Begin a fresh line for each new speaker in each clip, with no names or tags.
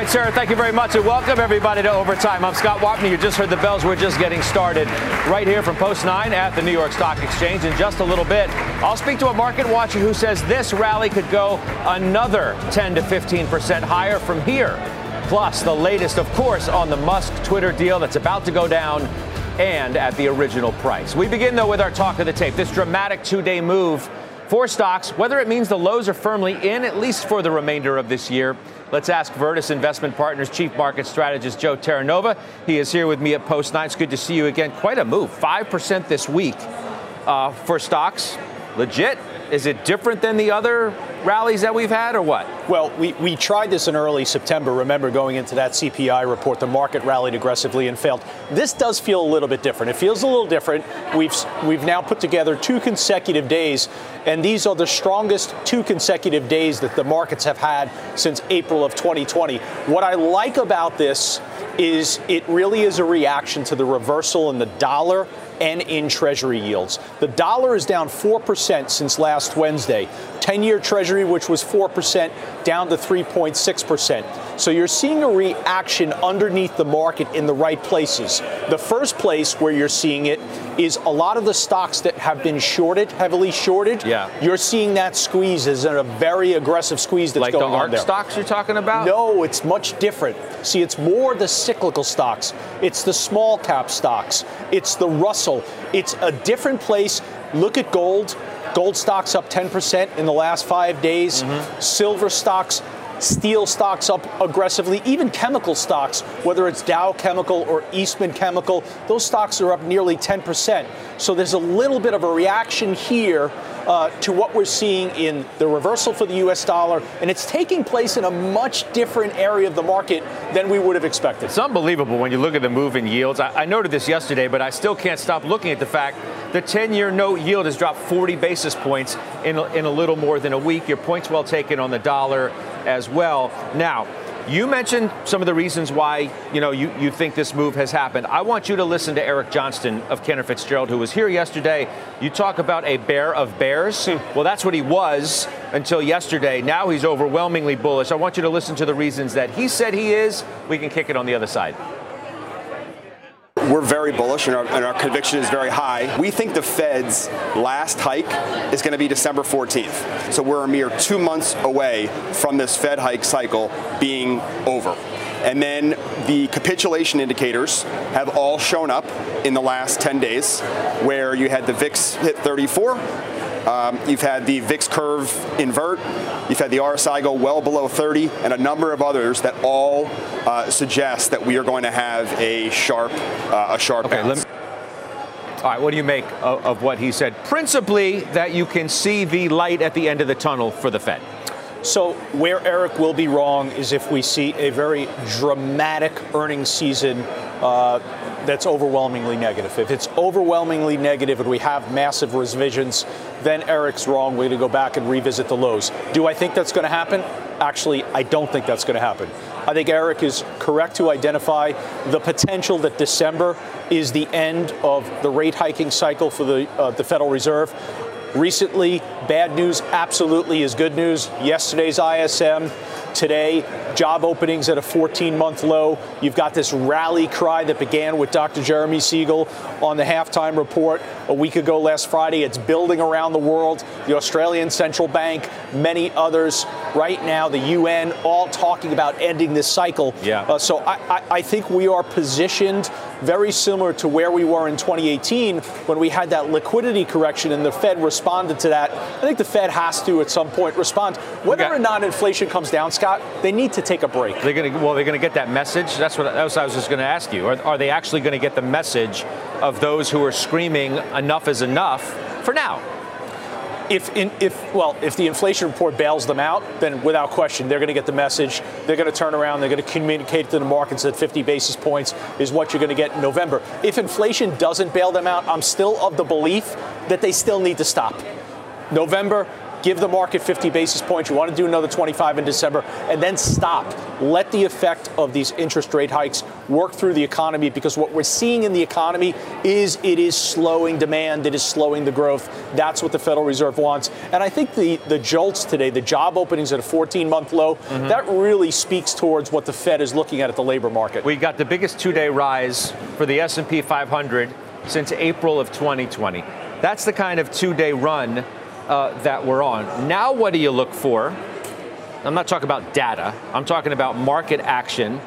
All right, Sarah, thank you very much, and welcome everybody to Overtime. I'm Scott Wapner. You just heard the bells. We're just getting started right here from Post 9 at the New York Stock Exchange. In just a little bit, I'll speak to a market watcher who says this rally could go another 10 to 15% higher from here. Plus, the latest, of course, on the Musk Twitter deal that's about to go down and at the original price. We begin, though, with our talk of the tape. This dramatic two day move for stocks, whether it means the lows are firmly in, at least for the remainder of this year. Let's ask Virtus Investment Partners Chief Market Strategist Joe Terranova. He is here with me at Post 9. It's good to see you again. Quite a move, 5% this week uh, for stocks. Legit. Is it different than the other rallies that we've had, or what?
Well, we, we tried this in early September. Remember, going into that CPI report, the market rallied aggressively and failed. This does feel a little bit different. It feels a little different. We've we've now put together two consecutive days, and these are the strongest two consecutive days that the markets have had since April of 2020. What I like about this is it really is a reaction to the reversal in the dollar and in Treasury yields. The dollar is down 4% since last Wednesday. 10 year Treasury, which was 4%, down to 3.6%. So you're seeing a reaction underneath the market in the right places. The first place where you're seeing it is a lot of the stocks that have been shorted, heavily shorted.
Yeah.
You're seeing that squeeze as a very aggressive squeeze that's
like
going
the
on
ARK
there.
stocks you're talking about?
No, it's much different. See, it's more the cyclical stocks. It's the small cap stocks. It's the Russell. It's a different place. Look at gold. Gold stocks up 10% in the last five days.
Mm-hmm.
Silver stocks, steel stocks up aggressively. Even chemical stocks, whether it's Dow Chemical or Eastman Chemical, those stocks are up nearly 10%. So there's a little bit of a reaction here uh, to what we're seeing in the reversal for the US dollar, and it's taking place in a much different area of the market than we would have expected.
It's unbelievable when you look at the move in yields. I, I noted this yesterday, but I still can't stop looking at the fact the 10 year note yield has dropped 40 basis points in in a little more than a week. Your point's well taken on the dollar as well. Now, you mentioned some of the reasons why you know you, you think this move has happened. I want you to listen to Eric Johnston of Cantor Fitzgerald, who was here yesterday. You talk about a bear of bears. Hmm. Well, that's what he was until yesterday. Now he's overwhelmingly bullish. I want you to listen to the reasons that he said he is. We can kick it on the other side
we're very bullish and our, and our, conviction is very high. We think the Fed's last hike is going to be December 14th. So we're a mere two months away from this Fed hike cycle being over. And then the capitulation indicators have all shown up in the last 10 days, where you had the VIX hit 34, um, you've had the VIX curve invert. You've had the RSI go well below 30, and a number of others that all uh, suggest that we are going to have a sharp, uh, a sharp
okay,
bounce.
All right, what do you make of, of what he said? Principally, that you can see the light at the end of the tunnel for the Fed.
So, where Eric will be wrong is if we see a very dramatic earnings season uh, that's overwhelmingly negative. If it's overwhelmingly negative and we have massive revisions, then Eric's wrong. We're going to go back and revisit the lows. Do I think that's going to happen? Actually, I don't think that's going to happen. I think Eric is correct to identify the potential that December is the end of the rate hiking cycle for the, uh, the Federal Reserve. Recently, bad news absolutely is good news. Yesterday's ISM, today, job openings at a 14 month low. You've got this rally cry that began with Dr. Jeremy Siegel on the halftime report a week ago last Friday. It's building around the world. The Australian Central Bank, many others. Right now, the UN all talking about ending this cycle.
Yeah.
Uh, so I, I, I think we are positioned very similar to where we were in 2018 when we had that liquidity correction and the Fed responded to that. I think the Fed has to at some point respond. Whether
Okay.
or not inflation comes down, Scott, they need to take a break.
They're going to well, they're going to get that message. That's what, that's what I was just going to ask you. Are, are they actually going to get the message of those who are screaming enough is enough for now?
If, in, if well, if the inflation report bails them out, then without question, they're going to get the message. They're going to turn around. They're going to communicate to the markets that 50 basis points is what you're going to get in November. If inflation doesn't bail them out, I'm still of the belief that they still need to stop. November, give the market 50 basis points. You want to do another 25 in December, and then stop. Let the effect of these interest rate hikes work through the economy because what we're seeing in the economy is it is slowing demand, it is slowing the growth. That's what the Federal Reserve wants. And I think the, the JOLTS today, the job openings at a 14 month low, mm-hmm. that really speaks towards what the Fed is looking at at the labor market.
We got the biggest two-day rise for the S&P 500 since April of 2020. That's the kind of two-day run uh, that we're on. Now, what do you look for? I'm not talking about data, I'm talking about market action.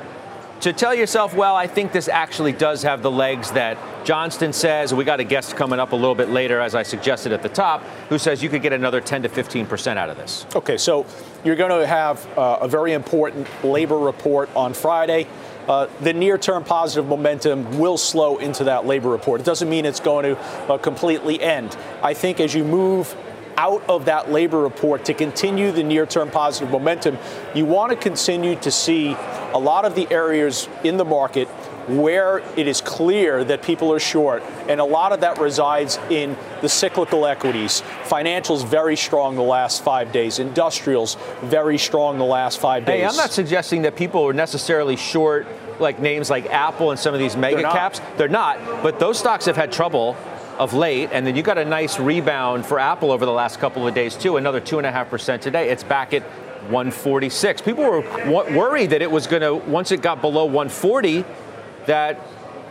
To tell yourself, well, I think this actually does have the legs that Johnston says. We got a guest coming up a little bit later, as I suggested at the top, who says you could get another 10 to 15 percent out of this.
Okay, so you're going to have uh, a very important labor report on Friday. Uh, the near term positive momentum will slow into that labor report. It doesn't mean it's going to uh, completely end. I think as you move out of that labor report to continue the near term positive momentum, you want to continue to see a lot of the areas in the market where it is clear that people are short, and a lot of that resides in the cyclical equities. Financials very strong the last five days. Industrials very strong the last five days.
Hey, I'm not suggesting that people are necessarily short like names like Apple and some of these mega They're caps. They're not, but those stocks have had trouble of late, and then you got a nice rebound for Apple over the last couple of days too, another two and a half percent today. It's back at 146. People were worried that it was going to once it got below 140, that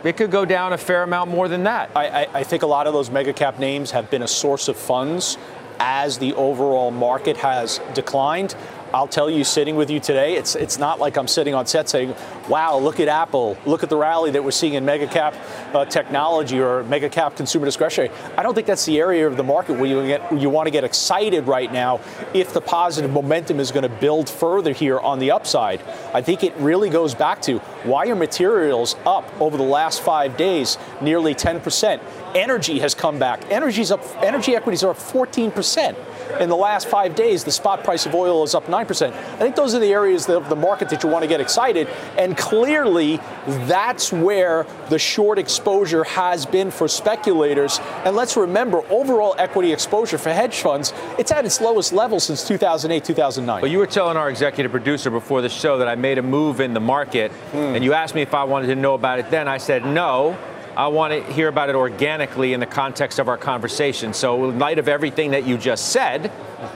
it could go down a fair amount more than that.
I, I, I think a lot of those mega cap names have been a source of funds as the overall market has declined. I'll tell you, sitting with you today, it's it's not like I'm sitting on set saying, "Wow, look at Apple, look at the rally that we're seeing in mega cap uh, technology or mega cap consumer discretionary." I don't think that's the area of the market where you get you want to get excited right now if the positive momentum is going to build further here on the upside. I think it really goes back to why are materials up over the last five days, nearly 10 percent. Energy has come back. Energy's up. Energy equities are up 14 percent in the last five days, the spot price of oil is up 9%. I think those are the areas of the market that you want to get excited. And clearly, that's where the short exposure has been for speculators. And let's remember, overall equity exposure for hedge funds, it's at its lowest level since 2008, 2009.
But you were telling our executive producer before the show that I made a move in the market, hmm. and you asked me if I wanted to know about it then. I said no. I want to hear about it organically in the context of our conversation. So, in light of everything that you just said,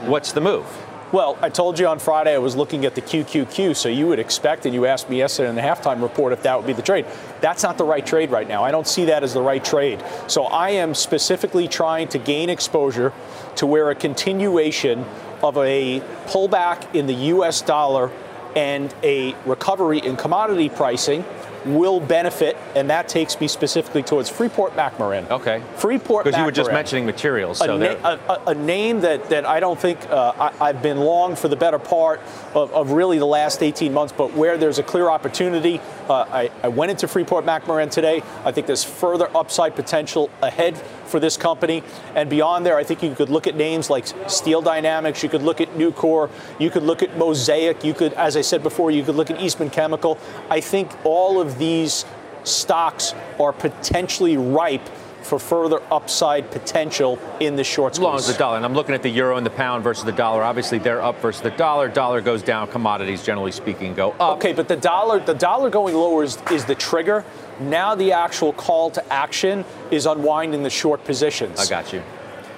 what's the move?
Well, I told you on Friday I was looking at the QQQ, so you would expect, and you asked me yesterday in the halftime report if that would be the trade. That's not the right trade right now. I don't see that as the right trade. So I am specifically trying to gain exposure to where a continuation of a pullback in the US dollar and a recovery in commodity pricing will benefit, and that takes me specifically towards Freeport McMoRan.
Okay.
Freeport
Because you were just mentioning materials. So
a, na- a, a, name that, that I don't think uh, I, have been long for the better part of, of, really the last 18 months, but where there's a clear opportunity, uh, I, I went into Freeport McMoRan today. I think there's further upside potential ahead for this company. And beyond there, I think you could look at names like Steel Dynamics, you could look at Nucor, you could look at Mosaic, you could, as I said before, you could look at Eastman Chemical. I think all of these stocks are potentially ripe for further upside potential in the short
squeeze. As long as the dollar, and I'm looking at the euro and the pound versus the dollar. Obviously, they're up versus the dollar. Dollar goes down. Commodities, generally speaking, go up.
Okay, but the dollar, the dollar going lower is, is the trigger. Now the actual call to action is unwinding the short positions.
I got you.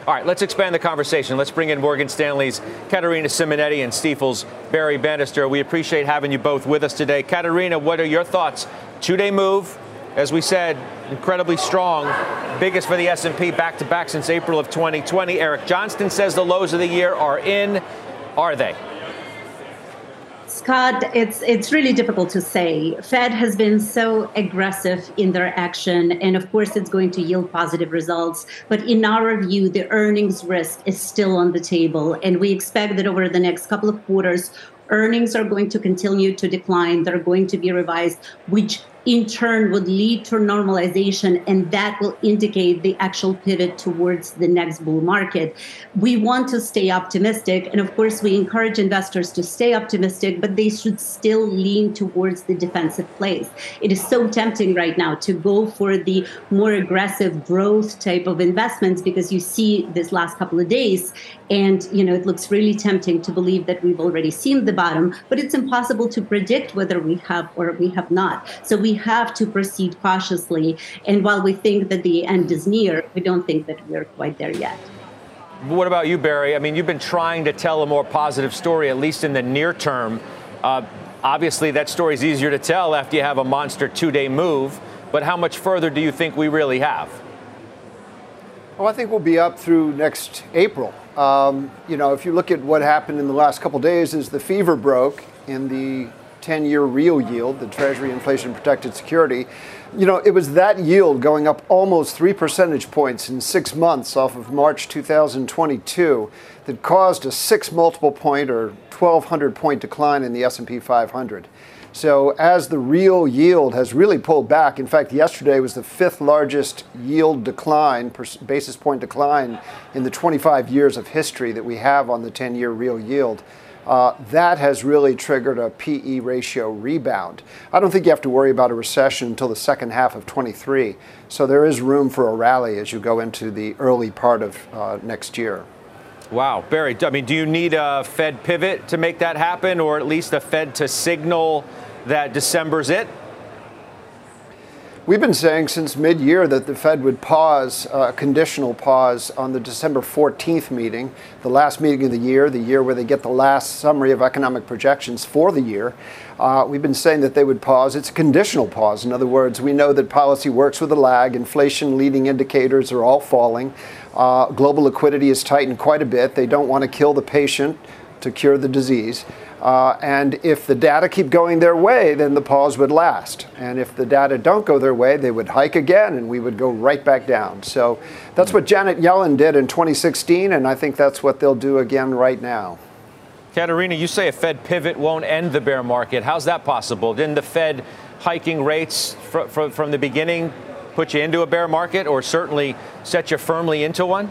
All right, let's expand the conversation. Let's bring in Morgan Stanley's Katerina Simonetti and Stifel's Barry Bannister. We appreciate having you both with us today. Katerina, what are your thoughts? Two-day move, as we said, incredibly strong, biggest for the S&P back-to-back since April of 2020. Eric Johnston says the lows of the year are in. Are they?
Scott, it's it's really difficult to say. Fed has been so aggressive in their action, and of course, it's going to yield positive results. But in our view, the earnings risk is still on the table, and we expect that over the next couple of quarters, earnings are going to continue to decline. They're going to be revised, which in turn would lead to normalization and that will indicate the actual pivot towards the next bull market. We want to stay optimistic and of course we encourage investors to stay optimistic but they should still lean towards the defensive place It is so tempting right now to go for the more aggressive growth type of investments because you see this last couple of days and you know it looks really tempting to believe that we've already seen the bottom but it's impossible to predict whether we have or we have not. So we have to proceed cautiously. And while we think that the end is near, we don't think that we're quite there yet.
What about you, Barry? I mean, you've been trying to tell a more positive story, at least in the near term. Uh, obviously, that story is easier to tell after you have a monster two day move. But how much further do you think we really have?
Well, I think we'll be up through next April. Um, you know, if you look at what happened in the last couple days, is the fever broke in the 10 year real yield, the Treasury inflation protected security, you know, it was that yield going up almost three percentage points in six months off of March 2022 that caused a six multiple point or 1200 point decline in the S&P 500. So as the real yield has really pulled back, in fact, yesterday was the fifth largest yield decline, basis point decline in the 25 years of history that we have on the 10 year real yield uh, that has really triggered a PE ratio rebound. I don't think you have to worry about a recession until the second half of 23. So there is room for a rally as you go into the early part of uh, next year.
Wow, Barry, I mean, do you need a Fed pivot to make that happen, or at least a Fed to signal that December's it?
We've been saying since mid year that the Fed would pause, uh, a uh, conditional pause, on the December 14th meeting, the last meeting of the year, the year where they get the last summary of economic projections for the year. Uh, we've been saying that they would pause. It's a conditional pause. In other words, we know that policy works with a lag. Inflation leading indicators are all falling. Uh, global liquidity is tightened quite a bit. They don't want to kill the patient to cure the disease. Uh, and if the data keep going their way, then the pause would last. And if the data don't go their way, they would hike again and we would go right back down. So that's what Janet Yellen did in 2016, and I think that's what they'll do again right now.
Katerina, you say a Fed pivot won't end the bear market. How's that possible? Didn't the Fed hiking rates fr- fr- from the beginning put you into a bear market or certainly set you firmly into one?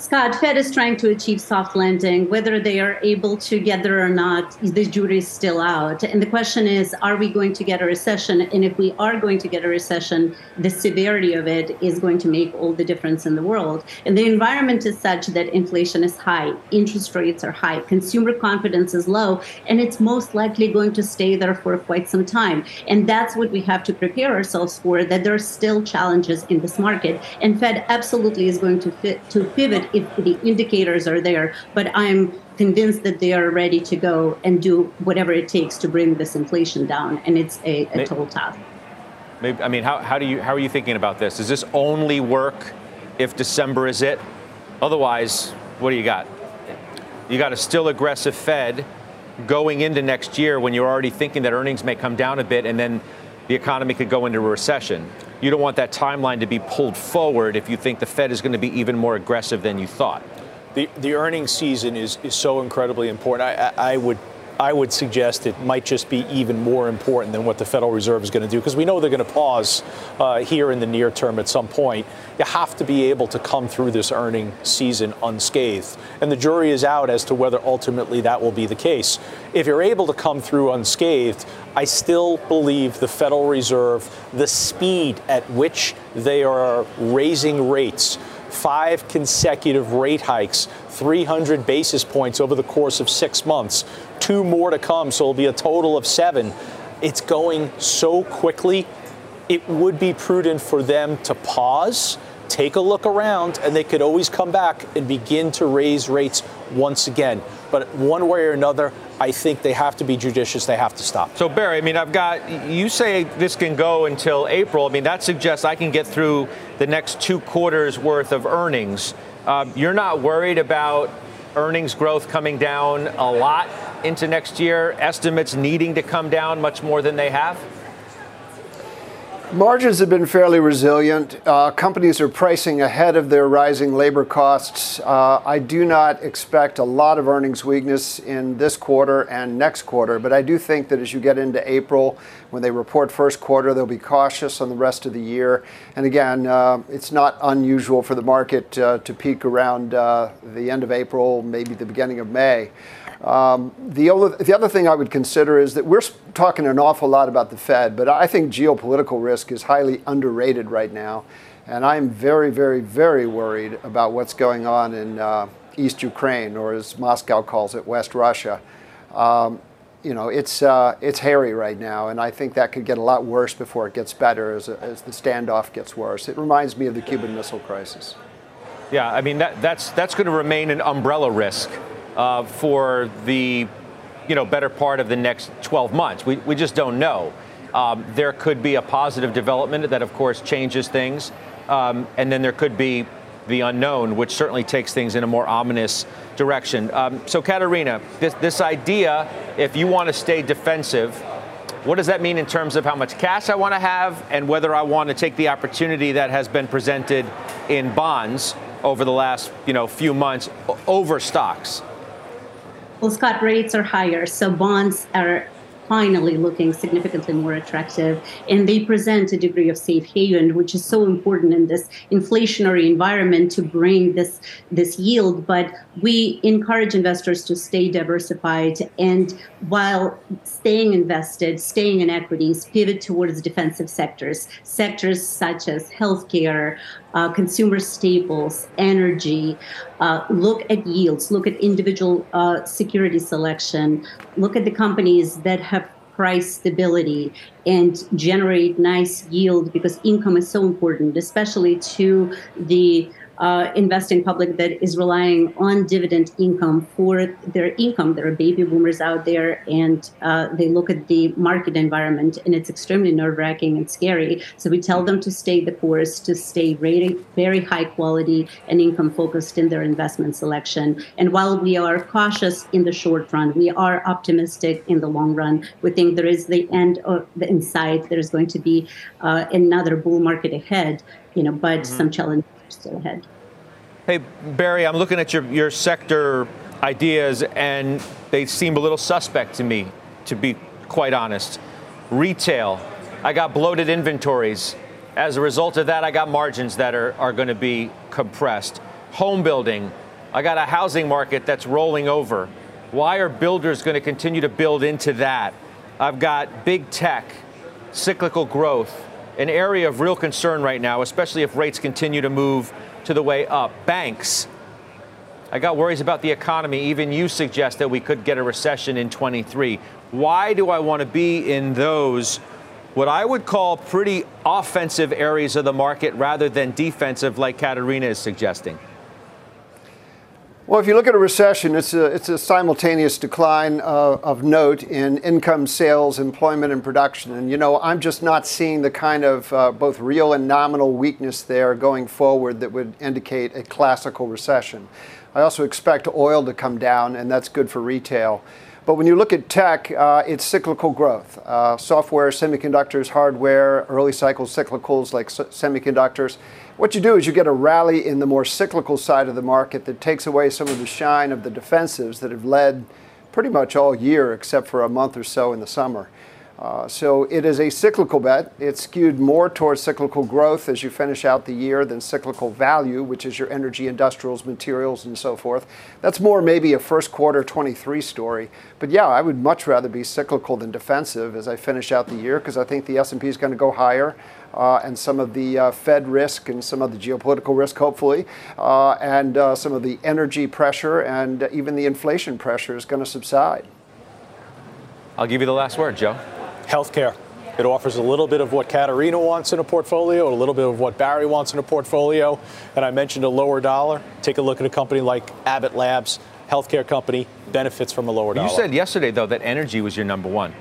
Scott, Fed is trying to achieve soft landing. Whether they are able to get there or not, the jury is still out. And the question is, are we going to get a recession? And if we are going to get a recession, the severity of it is going to make all the difference in the world. And the environment is such that inflation is high, interest rates are high, consumer confidence is low, and it's most likely going to stay there for quite some time. And that's what we have to prepare ourselves for, that there are still challenges in this market. And Fed absolutely is going to fit, to pivot if the indicators are there. But I'm convinced that they are ready to go and do whatever it takes to bring this inflation down. And it's a, a total task.
Maybe, I mean, how, how, do you, how are you thinking about this? Does this only work if December is it? Otherwise, what do you got? You got a still aggressive Fed going into next year when you're already thinking that earnings may come down a bit and then the economy could go into a recession you don't want that timeline to be pulled forward if you think the Fed is going to be even more aggressive than you thought.
The, the earnings season is, is so incredibly important. I, I, I would I would suggest it might just be even more important than what the Federal Reserve is going to do because we know they're going to pause uh, here in the near term at some point. You have to be able to come through this earning season unscathed. And the jury is out as to whether ultimately that will be the case. If you're able to come through unscathed, I still believe the Federal Reserve, the speed at which they are raising rates, five consecutive rate hikes, 300 basis points over the course of six months, two more to come, so it'll be a total of seven. It's going so quickly, it would be prudent for them to pause, take a look around, and they could always come back and begin to raise rates once again. But one way or another, I think they have to be judicious. They have to stop.
So, Barry, I mean, I've got, you say this can go until April. I mean, that suggests I can get through the next two quarters worth of earnings. Um, you're not worried about earnings growth coming down a lot into next year, estimates needing to come down much more than they have?
Margins have been fairly resilient. Uh, companies are pricing ahead of their rising labor costs. Uh, I do not expect a lot of earnings weakness in this quarter and next quarter, but I do think that as you get into April, when they report first quarter, they'll be cautious on the rest of the year. And again, uh, it's not unusual for the market uh, to peak around uh, the end of April, maybe the beginning of May. Um, the, other, the other thing I would consider is that we're talking an awful lot about the Fed, but I think geopolitical risk is highly underrated right now. And I'm very, very, very worried about what's going on in uh, East Ukraine, or as Moscow calls it, West Russia. Um, you know, it's, uh, it's hairy right now, and I think that could get a lot worse before it gets better as, as the standoff gets worse. It reminds me of the Cuban Missile Crisis.
Yeah, I mean, that, that's, that's going to remain an umbrella risk uh, for the you know better part of the next 12 months. We, we just don't know. Um, there could be a positive development that, of course, changes things, um, and then there could be the unknown, which certainly takes things in a more ominous direction. Um, so, Katerina, this, this idea, if you want to stay defensive, what does that mean in terms of how much cash I want to have and whether I want to take the opportunity that has been presented in bonds over the last you know few months over stocks?
Well, Scott, rates are higher, so bonds are finally looking significantly more attractive. And they present a degree of safe haven, which is so important in this inflationary environment to bring this, this yield. But we encourage investors to stay diversified and while staying invested, staying in equities, pivot towards defensive sectors, sectors such as healthcare, uh, consumer staples, energy. Uh, look at yields, look at individual uh, security selection, look at the companies that have price stability and generate nice yield because income is so important, especially to the uh, investing public that is relying on dividend income for their income. There are baby boomers out there, and uh, they look at the market environment, and it's extremely nerve wracking and scary. So we tell them to stay the course, to stay very, very high quality and income focused in their investment selection. And while we are cautious in the short run, we are optimistic in the long run. We think there is the end of the insight. There's going to be uh, another bull market ahead, you know, but mm-hmm. some challenges still ahead.
Hey, Barry, I'm looking at your, your sector ideas, and they seem a little suspect to me, to be quite honest. Retail, I got bloated inventories. As a result of that, I got margins that are, are going to be compressed. Home building, I got a housing market that's rolling over. Why are builders going to continue to build into that? I've got big tech, cyclical growth, an area of real concern right now, especially if rates continue to move to the way up. Banks. I got worries about the economy. Even you suggest that we could get a recession in 23. Why do I want to be in those, what I would call pretty offensive areas of the market rather than defensive, like Katerina is suggesting?
Well, if you look at a recession, it's a, it's a simultaneous decline uh, of note in income, sales, employment, and production. And, you know, I'm just not seeing the kind of uh, both real and nominal weakness there going forward that would indicate a classical recession. I also expect oil to come down, and that's good for retail. But when you look at tech, uh, it's cyclical growth. Uh, software, semiconductors, hardware, early cycle cyclicals like s- semiconductors. What you do is you get a rally in the more cyclical side of the market that takes away some of the shine of the defensives that have led pretty much all year except for a month or so in the summer. Uh, so it is a cyclical bet. It's skewed more towards cyclical growth as you finish out the year than cyclical value, which is your energy, industrials, materials, and so forth. That's more maybe a first quarter 23 story. But yeah, I would much rather be cyclical than defensive as I finish out the year because I think the S&P is going to go higher. Uh, and some of the uh, Fed risk and some of the geopolitical risk, hopefully, uh, and uh, some of the energy pressure and even the inflation pressure is going to subside.
I'll give you the last word, Joe
healthcare. It offers a little bit of what Katerina wants in a portfolio, a little bit of what Barry wants in a portfolio. And I mentioned a lower dollar. Take a look at a company like Abbott Labs, healthcare company, benefits from a lower dollar.
You said yesterday, though, that energy was your number one.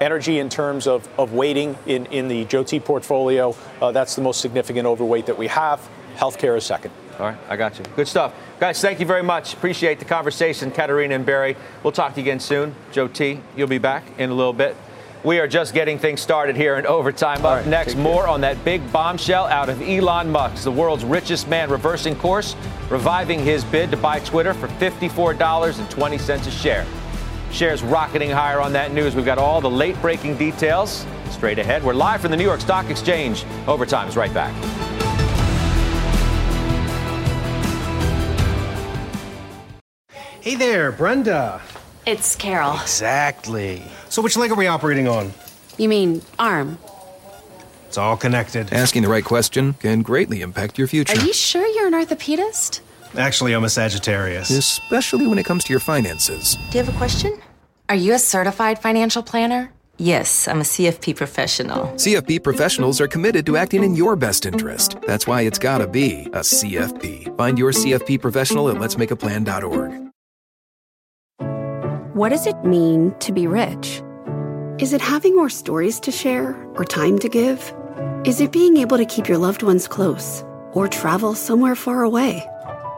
Energy in terms of, of weighting in, in the Joe T portfolio, uh, that's the most significant overweight that we have. Healthcare is second.
All right, I got you. Good stuff. Guys, thank you very much. Appreciate the conversation, Katerina and Barry. We'll talk to you again soon. Joe T, you'll be back in a little bit. We are just getting things started here in overtime. Up right, next, more on that big bombshell out of Elon Musk, the world's richest man, reversing course, reviving his bid to buy Twitter for $54.20 a share. Shares rocketing higher on that news. We've got all the late breaking details straight ahead. We're live from the New York Stock Exchange. Overtime is right back.
Hey there, Brenda.
It's Carol.
Exactly. So, which leg are we operating on?
You mean arm?
It's all connected.
Asking the right question can greatly impact your future.
Are you sure you're an orthopedist?
Actually, I'm a Sagittarius.
Especially when it comes to your finances.
Do you have a question? Are you a certified financial planner?
Yes, I'm a CFP professional.
CFP professionals are committed to acting in your best interest. That's why it's gotta be a CFP. Find your CFP professional at letsmakeaplan.org.
What does it mean to be rich? Is it having more stories to share or time to give? Is it being able to keep your loved ones close or travel somewhere far away?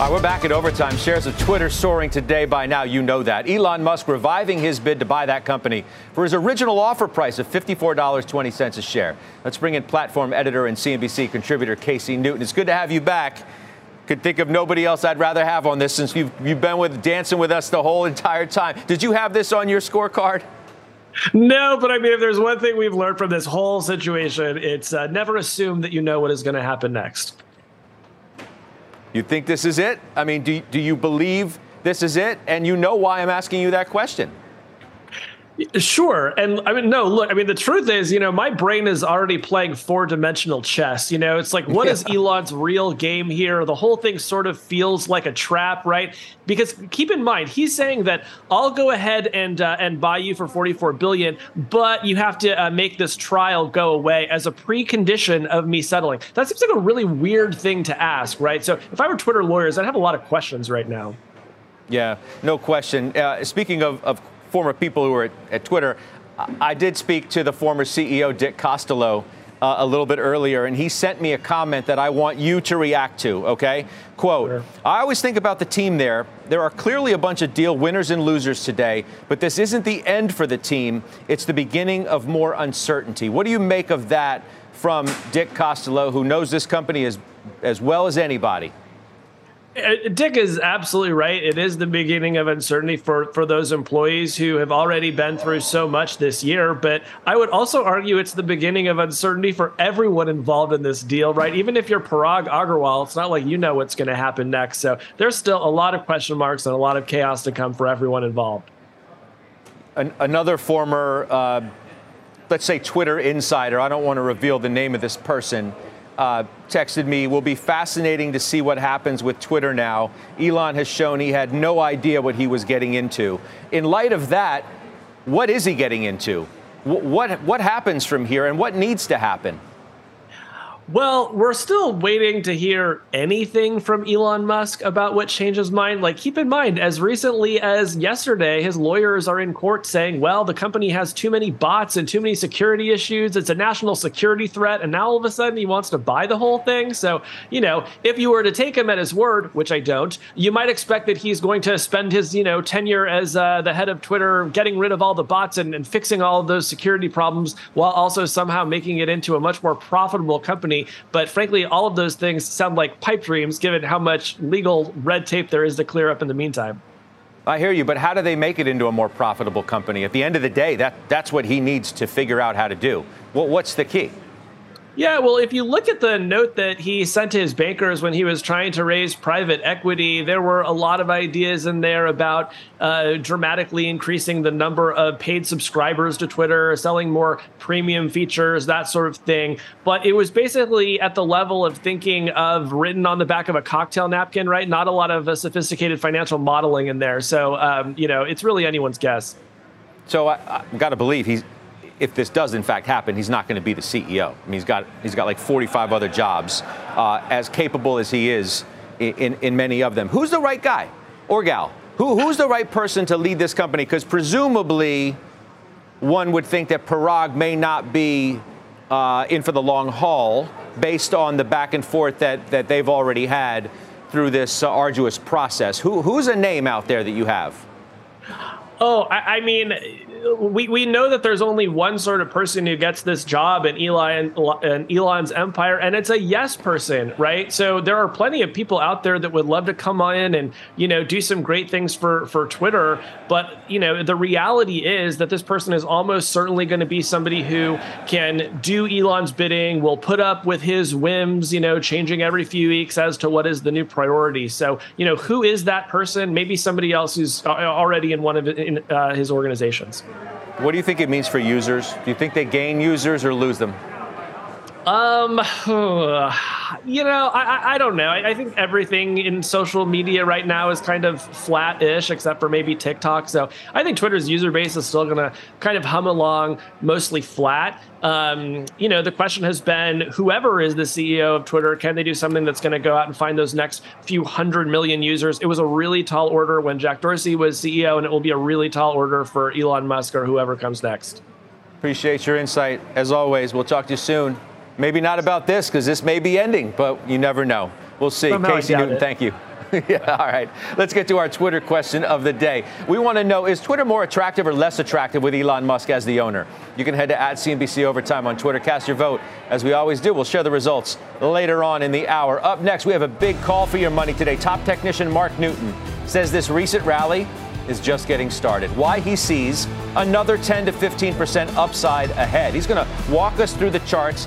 All right, we're back at overtime. Shares of Twitter soaring today. By now, you know that. Elon Musk reviving his bid to buy that company for his original offer price of $54.20 a share. Let's bring in platform editor and CNBC contributor Casey Newton. It's good to have you back. Could think of nobody else I'd rather have on this since you've, you've been with dancing with us the whole entire time. Did you have this on your scorecard?
No, but I mean, if there's one thing we've learned from this whole situation, it's uh, never assume that you know what is going to happen next.
You think this is it? I mean, do, do you believe this is it? And you know why I'm asking you that question.
Sure. And I mean, no, look, I mean, the truth is, you know, my brain is already playing four dimensional chess. You know, it's like, what yeah. is Elon's real game here? The whole thing sort of feels like a trap, right? Because keep in mind, he's saying that I'll go ahead and uh, and buy you for 44 billion, but you have to uh, make this trial go away as a precondition of me settling. That seems like a really weird thing to ask, right? So if I were Twitter lawyers, I'd have a lot of questions right now.
Yeah, no question. Uh, speaking of, of former people who were at, at Twitter. I did speak to the former CEO, Dick Costolo. Uh, a little bit earlier, and he sent me a comment that I want you to react to, okay? Quote sure. I always think about the team there. There are clearly a bunch of deal winners and losers today, but this isn't the end for the team. It's the beginning of more uncertainty. What do you make of that from Dick Costolo, who knows this company as, as well as anybody?
Uh, Dick is absolutely right. It is the beginning of uncertainty for, for those employees who have already been through so much this year. But I would also argue it's the beginning of uncertainty for everyone involved in this deal, right? Even if you're Parag Agrawal, it's not like you know what's going to happen next. So there's still a lot of question marks and a lot of chaos to come for everyone involved.
An, another former, uh, let's say, Twitter insider, I don't want to reveal the name of this person uh, texted me, will be fascinating to see what happens with Twitter now. Elon has shown he had no idea what he was getting into. In light of that, what is he getting into? What, what happens from here and what needs to happen?
Well, we're still waiting to hear anything from Elon Musk about what changed his mind. Like, keep in mind, as recently as yesterday, his lawyers are in court saying, well, the company has too many bots and too many security issues. It's a national security threat. And now all of a sudden he wants to buy the whole thing. So, you know, if you were to take him at his word, which I don't, you might expect that he's going to spend his, you know, tenure as uh, the head of Twitter getting rid of all the bots and, and fixing all of those security problems while also somehow making it into a much more profitable company but frankly, all of those things sound like pipe dreams given how much legal red tape there is to clear up in the meantime.
I hear you, but how do they make it into a more profitable company? At the end of the day, that, that's what he needs to figure out how to do. What's the key?
Yeah, well, if you look at the note that he sent to his bankers when he was trying to raise private equity, there were a lot of ideas in there about uh, dramatically increasing the number of paid subscribers to Twitter, selling more premium features, that sort of thing. But it was basically at the level of thinking of written on the back of a cocktail napkin, right? Not a lot of uh, sophisticated financial modeling in there. So, um, you know, it's really anyone's guess.
So I, I've got to believe he's if this does in fact happen, he's not going to be the CEO. I mean, he's got he's got like 45 other jobs. Uh, as capable as he is, in, in many of them. Who's the right guy or gal? Who, who's the right person to lead this company? Because presumably, one would think that Parag may not be uh, in for the long haul based on the back and forth that, that they've already had through this uh, arduous process. Who, who's a name out there that you have?
Oh, I, I mean, we, we know that there's only one sort of person who gets this job in Eli and, and, Elon's empire, and it's a yes person, right? So there are plenty of people out there that would love to come on in and you know do some great things for for Twitter, but you know the reality is that this person is almost certainly going to be somebody who can do Elon's bidding, will put up with his whims, you know, changing every few weeks as to what is the new priority. So you know, who is that person? Maybe somebody else who's already in one of in, uh, his organizations.
What do you think it means for users? Do you think they gain users or lose them?
Um, you know, I, I don't know. I, I, think everything in social media right now is kind of flat-ish, except for maybe TikTok. So I think Twitter's user base is still going to kind of hum along, mostly flat. Um, you know, the question has been, whoever is the CEO of Twitter, can they do something that's going to go out and find those next few hundred million users? It was a really tall order when Jack Dorsey was CEO, and it will be a really tall order for Elon Musk or whoever comes next.
Appreciate your insight. As always, we'll talk to you soon. Maybe not about this because this may be ending, but you never know. We'll see.
Somehow
Casey Newton,
it.
thank you. yeah, all right. Let's get to our Twitter question of the day. We want to know is Twitter more attractive or less attractive with Elon Musk as the owner? You can head to at CNBC Overtime on Twitter. Cast your vote. As we always do, we'll share the results later on in the hour. Up next, we have a big call for your money today. Top technician Mark Newton says this recent rally is just getting started. Why he sees another 10 to 15% upside ahead. He's going to walk us through the charts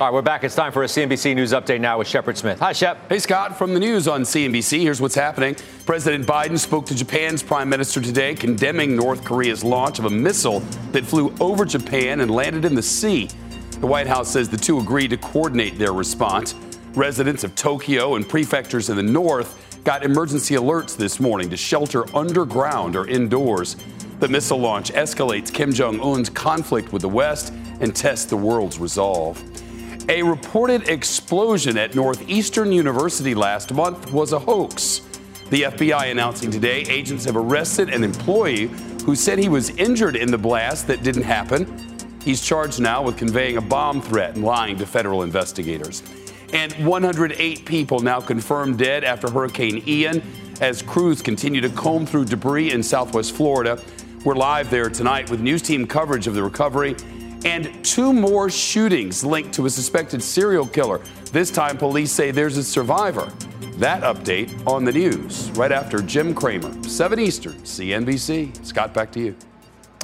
All right, we're back. It's time for a CNBC News update now with Shepard Smith. Hi, Shep.
Hey, Scott, from the news on CNBC. Here's what's happening. President Biden spoke to Japan's prime minister today, condemning North Korea's launch of a missile that flew over Japan and landed in the sea. The White House says the two agreed to coordinate their response. Residents of Tokyo and prefectures in the north got emergency alerts this morning to shelter underground or indoors. The missile launch escalates Kim Jong un's conflict with the West and tests the world's resolve. A reported explosion at Northeastern University last month was a hoax. The FBI announcing today agents have arrested an employee who said he was injured in the blast that didn't happen. He's charged now with conveying a bomb threat and lying to federal investigators. And 108 people now confirmed dead after Hurricane Ian as crews continue to comb through debris in southwest Florida. We're live there tonight with news team coverage of the recovery and two more shootings linked to a suspected serial killer. This time, police say there's a survivor. That update on the news right after Jim Cramer, 7 Eastern, CNBC. Scott, back to you.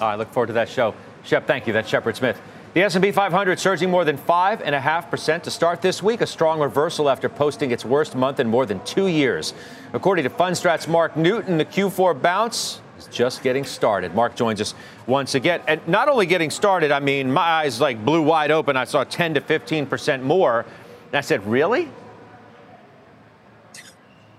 I look forward to that show. Shep, thank you. That's Shepard Smith. The S&P 500 surging more than 5.5% to start this week, a strong reversal after posting its worst month in more than two years. According to Fundstrat's Mark Newton, the Q4 bounce is just getting started. Mark joins us once again. And not only getting started, I mean, my eyes like blew wide open. I saw 10 to 15% more. And I said, really?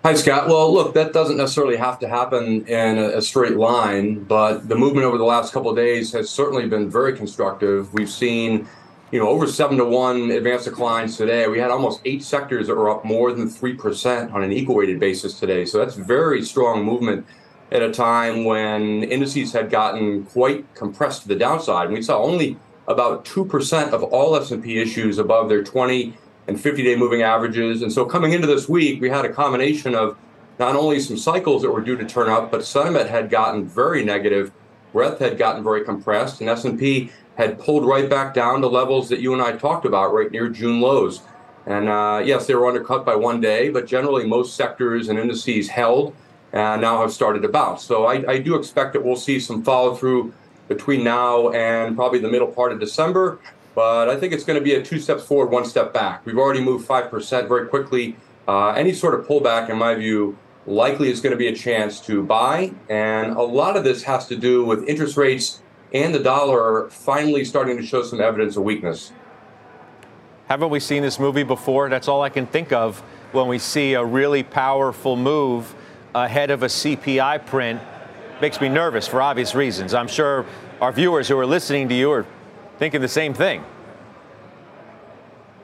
Hi, Scott. Well, look, that doesn't necessarily have to happen in a, straight line, but the movement over the last couple of days has certainly been very constructive. We've seen, you know, over seven to one advanced declines today. We had almost eight sectors that were up more than 3% on an equal weighted basis today. So that's very strong movement at a time when indices had gotten quite compressed to the downside. We saw only about 2% of all S&P issues above their 20 and 50-day moving averages. And so coming into this week, we had a combination of not only some cycles that were due to turn up, but sentiment had gotten very negative, breadth had gotten very compressed, and S&P had pulled right back down to levels that you and I talked about, right near June lows. And uh, yes, they were undercut by one day, but generally most sectors and indices held and now have started to bounce. So I, I do expect that we'll see some follow through between now and probably the middle part of December. But I think it's going to be a two steps forward, one step back. We've already moved 5% very quickly. Uh, any sort of pullback, in my view, likely is going to be a chance to buy. And a lot of this has to do with interest rates and the dollar finally starting to show some evidence of weakness.
Haven't we seen this movie before? That's all I can think of when we see a really powerful move ahead of a CPI print. Makes me nervous for obvious reasons. I'm sure our viewers who are listening to you are thinking the same thing.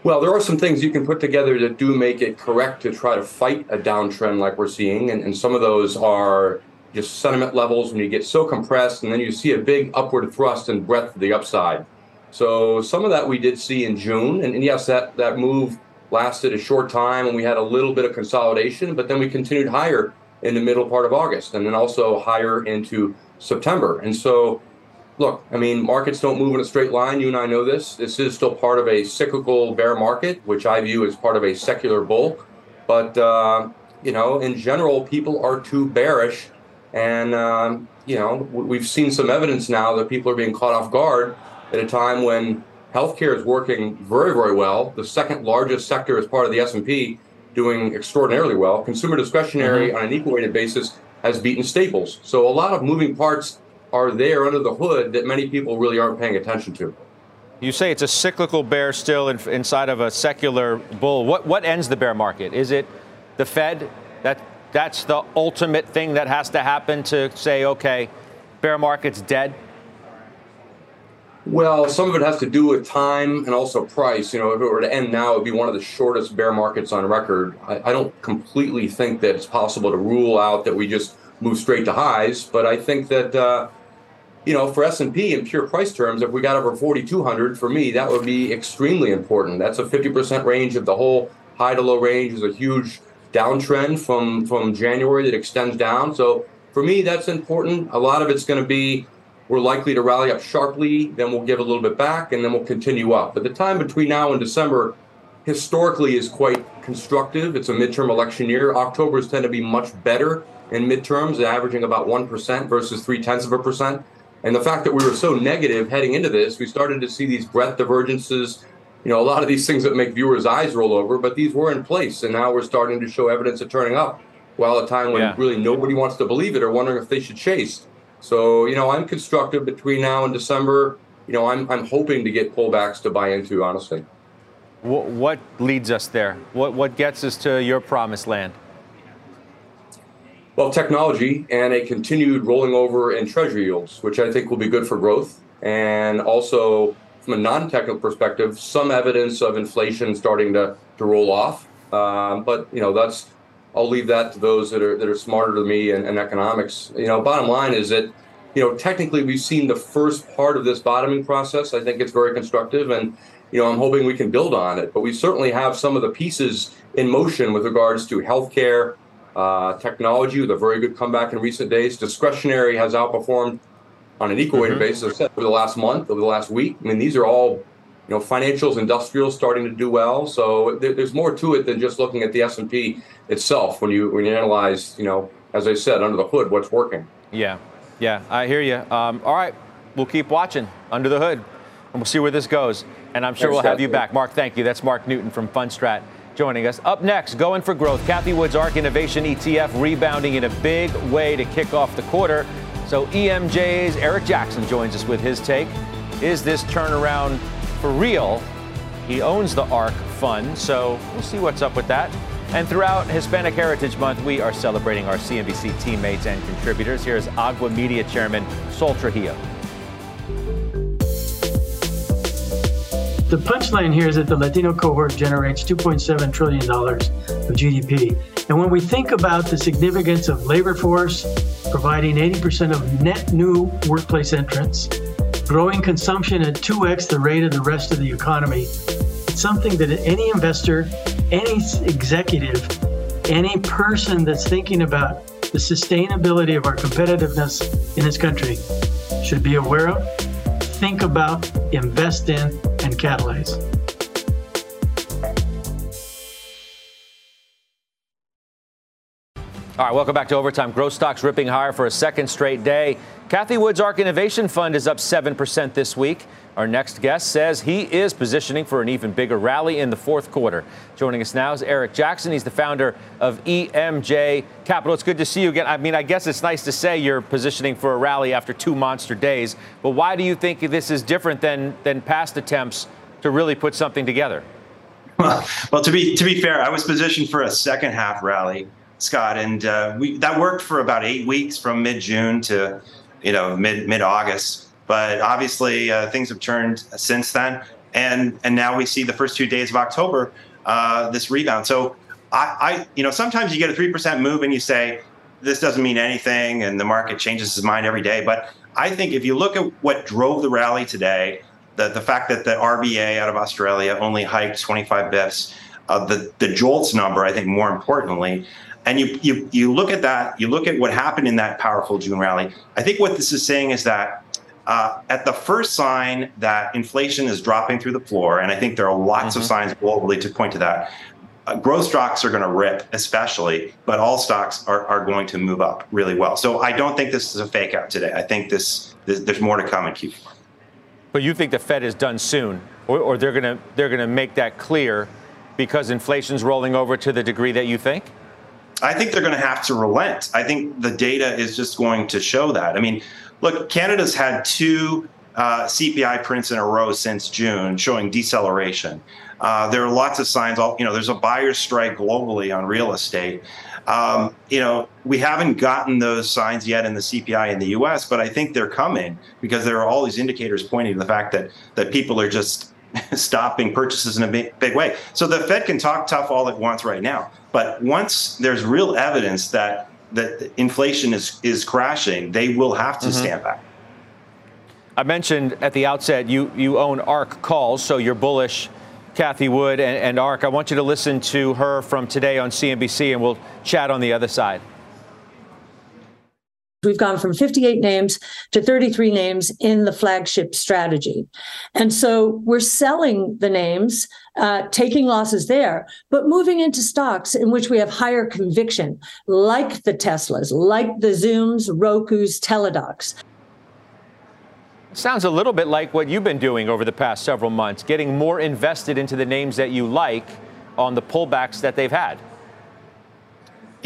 Well, there are some things you can put together that do make it correct to try to fight a downtrend like we're seeing. And, and some of those are just sentiment levels when you get so compressed and then you see a big upward thrust and breadth of the upside. So some of that we did see in June. And, and yes, that, that move lasted a short time and we had a little bit of consolidation, but then we continued higher in the middle part of August and then also higher into September. And so look, I mean, markets don't move in a straight line. You and I know this. This is still part of a cyclical bear market, which I view as part of a secular bull. But, uh, you know, in general, people are too bearish. And, um, you know, we've seen some evidence now that people are being caught off guard at a time when healthcare is working very, very well. The second largest sector as part of the S&P doing extraordinarily well. Consumer discretionary mm-hmm. on an equal weighted basis has beaten staples. So a lot of moving parts are there under the hood that many people really aren't paying attention to.
You say it's a cyclical bear still in, inside of a secular bull. What what ends the bear market? Is it the Fed? That that's the ultimate thing that has to happen to say, okay, bear market's dead.
Well, some of it has to do with time and also price. You know, if it were to end now, it would be one of the shortest bear markets on record. I, I don't completely think that it's possible to rule out that we just move straight to highs, but I think that uh, you know, for S&P in pure price terms, if we got over 4,200, for me, that would be extremely important. That's a 50% range of the whole high to low range is a huge downtrend from, from January that extends down. So for me, that's important. A lot of it's going to be we're likely to rally up sharply, then we'll give a little bit back, and then we'll continue up. But the time between now and December historically is quite constructive. It's a midterm election year. October's tend to be much better in midterms, averaging about 1% versus three tenths of a percent. And the fact that we were so negative heading into this, we started to see these breadth divergences, you know, a lot of these things that make viewers' eyes roll over, but these were in place. And now we're starting to show evidence of turning up, while a time when yeah. really nobody wants to believe it or wondering if they should chase. So, you know, I'm constructive between now and December. You know, I'm, I'm hoping to get pullbacks to buy into, honestly.
What, what leads us there? What, what gets us to your promised land?
Well, technology and a continued rolling over in treasury yields, which I think will be good for growth. And also, from a non technical perspective, some evidence of inflation starting to, to roll off. Um, but, you know, that's, I'll leave that to those that are, that are smarter than me in, in economics. You know, bottom line is that, you know, technically we've seen the first part of this bottoming process. I think it's very constructive. And, you know, I'm hoping we can build on it. But we certainly have some of the pieces in motion with regards to healthcare uh, technology with a very good comeback in recent days. Discretionary has outperformed on an equal weighted mm-hmm. basis over the last month, over the last week. I mean, these are all, you know, financials, industrials starting to do well. So there, there's more to it than just looking at the S and P itself when you when you analyze, you know, as I said, under the hood, what's working.
Yeah, yeah, I hear you. Um, all right, we'll keep watching under the hood, and we'll see where this goes. And I'm sure Thanks, we'll have you back, Mark. Thank you. That's Mark Newton from Fundstrat joining us. Up next, going for growth. Cathie Wood's ARK Innovation ETF rebounding in a big way to kick off the quarter. So EMJ's Eric Jackson joins us with his take. Is this turnaround for real? He owns the ARK fund, so we'll see what's up with that. And throughout Hispanic Heritage Month, we are celebrating our CNBC teammates and contributors. Here's Agua Media Chairman Sol Trujillo.
The punchline here is that the Latino cohort generates $2.7 trillion of GDP. And when we think about the significance of labor force providing 80% of net new workplace entrants, growing consumption at 2x the rate of the rest of the economy, something that any investor, any executive, any person that's thinking about the sustainability of our competitiveness in this country should be aware of think about, invest in, and catalyze.
All right, welcome back to Overtime. Growth stocks ripping higher for a second straight day. Cathie Wood's ARK Innovation Fund is up 7% this week. Our next guest says he is positioning for an even bigger rally in the fourth quarter. Joining us now is Eric Jackson. He's the founder of EMJ Capital. It's good to see you again. I mean, I guess it's nice to say you're positioning for a rally after two monster days, but why do you think this is different than, than past attempts to really put something together?
Well, well, to be to be fair, I was positioned for a second half rally Scott, and uh, we that worked for about eight weeks from mid June to you know mid mid August. But obviously, uh, things have turned since then, and and now we see the first two days of October uh, this rebound. So I, I you know sometimes you get a three percent move and you say this doesn't mean anything, and the market changes its mind every day. But I think if you look at what drove the rally today, the the fact that the RBA out of Australia only hiked 25 bips. Uh, the the JOLTS number, I think, more importantly, and you, you, you look at that, you look at what happened in that powerful June rally. I think what this is saying is that uh, at the first sign that inflation is dropping through the floor, and I think there are lots mm-hmm. of signs globally to point to that, uh, growth stocks are going to rip, especially, but all stocks are, are going to move up really well. So I don't think this is a fake out today. I think this, this there's more to come in Q4.
But you think the Fed is done soon, or, or they're going to they're going to make that clear because inflation's rolling over to the degree that you think?
I think they're going to have to relent. I think the data is just going to show that. I mean, look, Canada's had two uh, CPI prints in a row since June showing deceleration. Uh, there are lots of signs. All, you know, there's a buyer's strike globally on real estate. Um, you know, we haven't gotten those signs yet in the CPI in the U.S., but I think they're coming because there are all these indicators pointing to the fact that that people are just stopping purchases in a big, big way. So the Fed can talk tough all it wants right now, but once there's real evidence that that inflation is is crashing, they will have to mm-hmm. stand back.
I mentioned at the outset you you own ARK Calls, so you're bullish. Cathie Wood and, and ARK. I want you to listen to her from today on CNBC, and we'll chat on the other side.
We've gone from 58 names to 33 names in the flagship strategy. And so we're selling the names, uh, taking losses there, but moving into stocks in which we have higher conviction, like the Teslas, like the Zooms, Roku's, Teladocs.
Sounds a little bit like what you've been doing over the past several months, getting more invested into the names that you like on the pullbacks that they've had.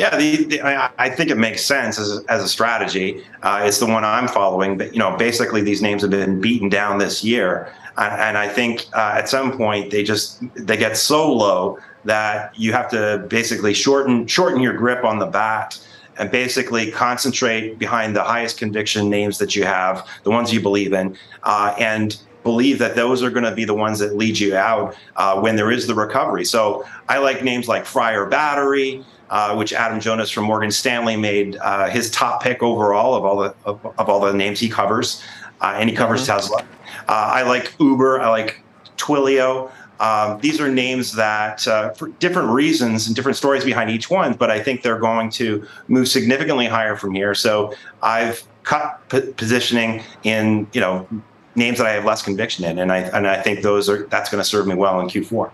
Yeah, the, the, I, I, think it makes sense as as a strategy. Uh, it's the one I'm following. But you know, basically, these names have been beaten down this year, and, and I think uh, at some point they just they get so low that you have to basically shorten shorten your grip on the bat and basically concentrate behind the highest conviction names that you have, the ones you believe in, uh, and believe that those are going to be the ones that lead you out uh, when there is the recovery. So I like names like Freyr Battery uh, which Adam Jonas from Morgan Stanley made uh, his top pick overall of all the of, of all the names he covers, uh, and he covers mm-hmm. Tesla. Uh, I like Uber. I like Twilio. Um, these are names that, uh, for different reasons and different stories behind each one, but I think they're going to move significantly higher from here. So I've cut p- positioning in you know names that I have less conviction in, and I and I think those are that's going to serve me well in Q4.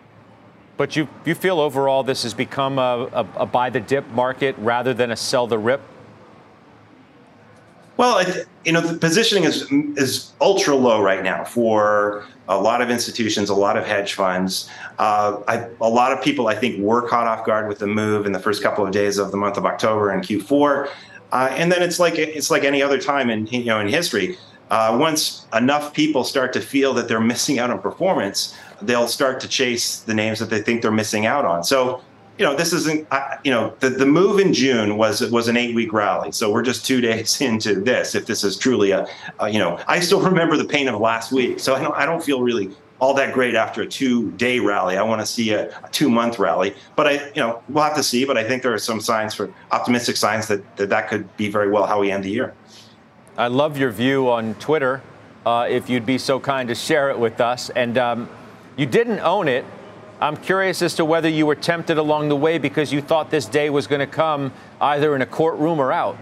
But you, you feel overall this has become a, a, a buy the dip market rather than a sell the rip?
Well, you know, the positioning is is ultra low right now for a lot of institutions, a lot of hedge funds. Uh, I, a lot of people, I think, were caught off guard with the move in the first couple of days of the month of October and Q4, uh, and then it's like it's like any other time in you know in history. Uh, once enough people start to feel that they're missing out on performance, they'll start to chase the names that they think they're missing out on. So, you know, this isn't, you know, the, the move in June was was an eight week rally. So we're just two days into this. If this is truly a, a you know, I still remember the pain of last week. So I don't, I don't feel really all that great after a two day rally. I want to see a, a two month rally, but I, you know, we'll have to see. But I think there are some signs for optimistic signs that that, that could be very well how we end the year.
I love your view on Twitter. Uh, if you'd be so kind to share it with us. And um, you didn't own it. I'm curious as to whether you were tempted along the way because you thought this day was going to come either in a courtroom or out.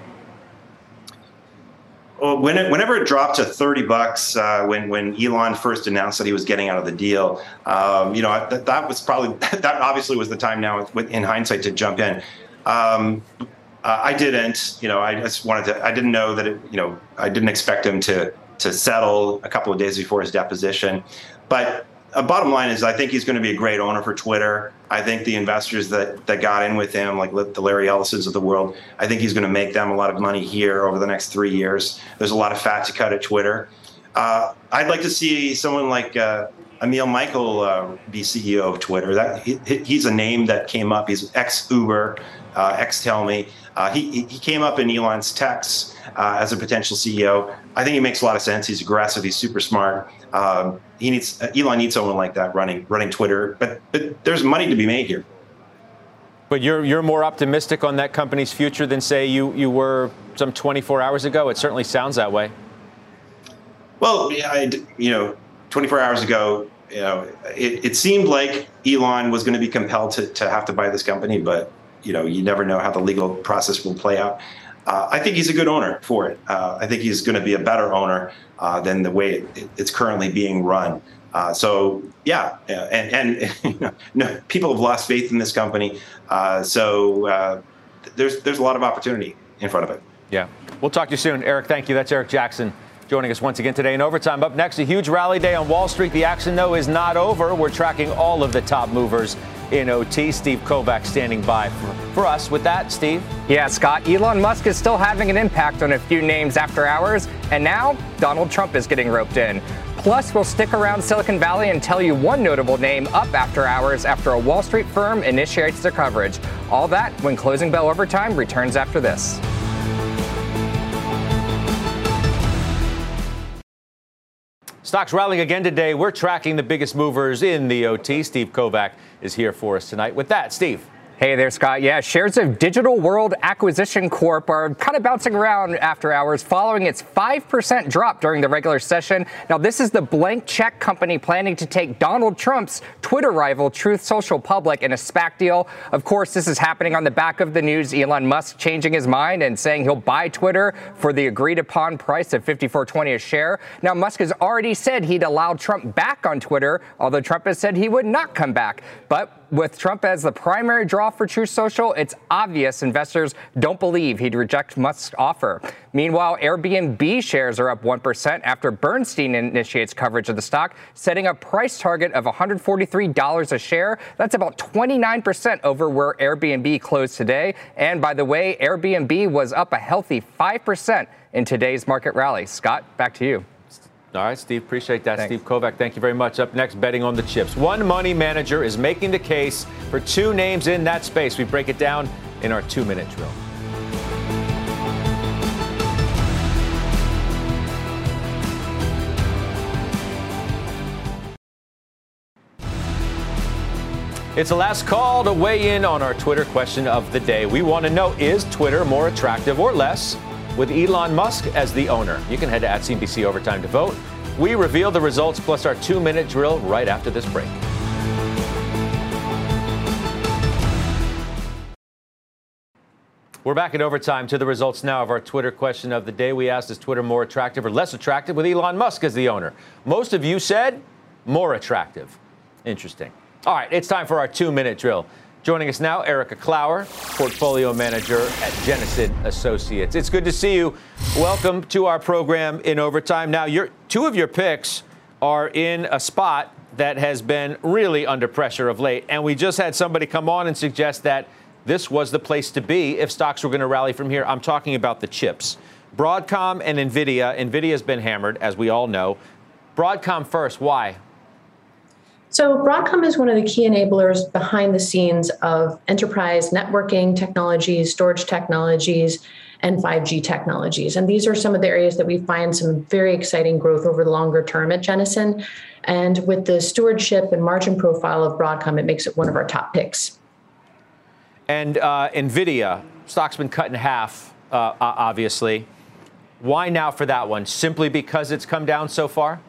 Well, when it, whenever it dropped to 30 bucks, uh, when when Elon first announced that he was getting out of the deal, um, you know that, that was probably that obviously was the time now, in hindsight, to jump in. Um, I didn't, you know, I just wanted to. I didn't know that it, you know, I didn't expect him to to settle a couple of days before his deposition, but uh, bottom line is, I think he's going to be a great owner for Twitter. I think the investors that that got in with him, like the Larry Ellisons of the world, I think he's going to make them a lot of money here over the next three years. There's a lot of fat to cut at Twitter. Uh, I'd like to see someone like uh, Emil Michael uh, be CEO of Twitter. That he, he's a name that came up. He's ex Uber, uh, ex Tellme. Uh, he he came up in Elon's texts as a potential CEO. I think he makes a lot of sense. He's aggressive. He's super smart. Um, he needs Elon needs someone like that running running Twitter. But but there's money to be made here.
But you're you're more optimistic on that company's future than say you you were some 24 hours ago. It certainly sounds that way.
Well, I, you know, 24 hours ago, you know, it, it seemed like Elon was going to be compelled to, to have to buy this company, but you know, you never know how the legal process will play out. Uh, I think he's a good owner for it. Uh, I think he's going to be a better owner uh, than the way it, it's currently being run. Uh, so yeah, and, and you know, no, people have lost faith in this company. Uh, so uh, there's there's a lot of opportunity in front of it.
Yeah, we'll talk to you soon, Eric. Thank you. That's Eric Jackson joining us once again today in overtime. Up next, a huge rally day on Wall Street. The action, though, is not over. We're tracking all of the top movers in OT. Steve Kovach standing by for, for us with that. Steve?
Yeah, Scott. Elon Musk is still having an impact on a few names after hours, and now Donald Trump is getting roped in. Plus, we'll stick around Silicon Valley and tell you one notable name up after hours after a Wall Street firm initiates their coverage. All that when Closing Bell Overtime returns after this.
Stocks rallying again today. We're tracking the biggest movers in the OT. Steve Kovach is here for us tonight. With that, Steve.
Hey there, Scott. Yeah, shares of Digital World Acquisition Corp are kind of bouncing around after hours following its 5% drop during the regular session. Now, this is the blank check company planning to take Donald Trump's Twitter rival, Truth Social public, in a SPAC deal. Of course, this is happening on the back of the news Elon Musk changing his mind and saying he'll buy Twitter for the agreed upon price of 54.20 a share. Now, Musk has already said he'd allow Trump back on Twitter, although Trump has said he would not come back. But with Trump as the primary draw for Truth Social, it's obvious investors don't believe he'd reject Musk's offer. Meanwhile, Airbnb shares are up 1% after Bernstein initiates coverage of the stock, setting a price target of $143 a share. That's about 29% over where Airbnb closed today. And by the way, Airbnb was up a healthy 5% in today's market rally. Scott, back to you.
All right, Steve, appreciate that. Thanks. Steve Kovach, thank you very much. Up next, betting on the chips. One money manager is making the case for two names in that space. We break it down in our two minute drill. It's the last call to weigh in on our Twitter question of the day. We want to know is Twitter more attractive or less with Elon Musk as the owner. You can head to at CNBC Overtime to vote. We reveal the results plus our two minute drill right after this break. We're back at overtime to the results now of our Twitter question of the day. We asked, is Twitter more attractive or less attractive with Elon Musk as the owner? Most of you said more attractive. Interesting. All right, it's time for our two minute drill. Joining us now, Erika Klauer, portfolio manager at Jennison Associates. It's good to see you. Welcome to our program in overtime. Now, your two of your picks are in a spot that has been really under pressure of late, and we just had somebody come on and suggest that this was the place to be if stocks were going to rally from here. I'm talking about the chips. Broadcom and Nvidia. Nvidia has been hammered, as we all know. Broadcom first. Why?
So, Broadcom is one of the key enablers behind the scenes of enterprise networking technologies, storage technologies, and 5G technologies. And these are some of the areas that we find some very exciting growth over the longer term at Jennison. And with the stewardship and margin profile of Broadcom, it makes it one of our top picks.
And uh, NVIDIA, stock's been cut in half, uh, obviously. Why now for that one? Simply because it's come down so far?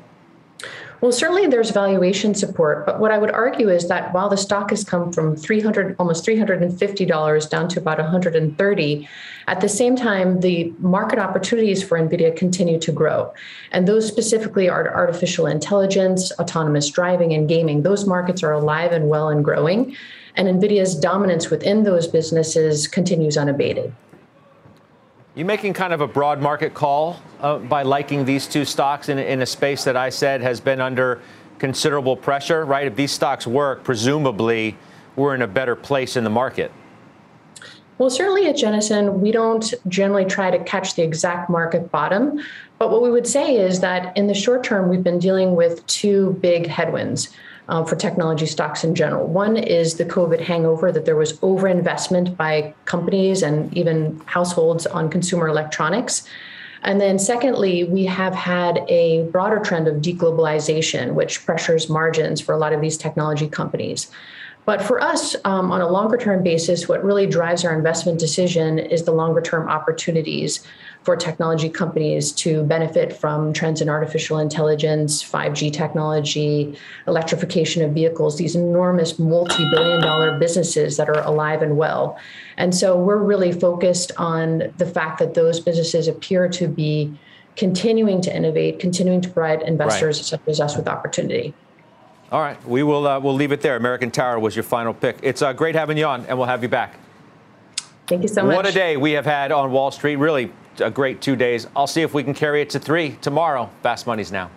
Well, certainly there's valuation support, but what I would argue is that while the stock has come from 300 almost $350 down to about 130, at the same time the market opportunities for Nvidia continue to grow. And those specifically are artificial intelligence, autonomous driving and gaming. Those markets are alive and well and growing, and Nvidia's dominance within those businesses continues unabated.
You making kind of a broad market call uh, by liking these two stocks in, in a space that I said has been under considerable pressure, right? If these stocks work, presumably we're in a better place in the market.
Well, certainly at Jennison, we don't generally try to catch the exact market bottom. But what we would say is that in the short term, we've been dealing with two big headwinds um, for technology stocks in general. One is the COVID hangover that there was overinvestment by companies and even households on consumer electronics. And then, secondly, we have had a broader trend of deglobalization, which pressures margins for a lot of these technology companies. But for us, um, on a longer term basis, what really drives our investment decision is the longer term opportunities for technology companies to benefit from trends in artificial intelligence, 5G technology, electrification of vehicles, these enormous multi billion dollar businesses that are alive and well. And so we're really focused on the fact that those businesses appear to be continuing to innovate, continuing to provide investors right. such as us with opportunity.
All right, we will uh, we'll leave it there. American Tower was your final pick. It's uh, great having you on, and we'll have you back.
Thank you so much.
What a day we have had on Wall Street. Really a great two days. I'll see if we can carry it to three tomorrow. Fast Money's now.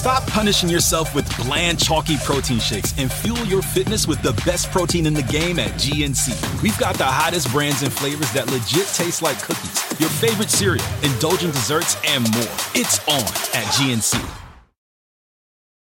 Stop punishing yourself with bland, chalky protein shakes and fuel your fitness with the best protein in the game at GNC. We've got the hottest brands and flavors that legit taste like cookies, your favorite cereal, indulgent desserts, and more. It's on at GNC.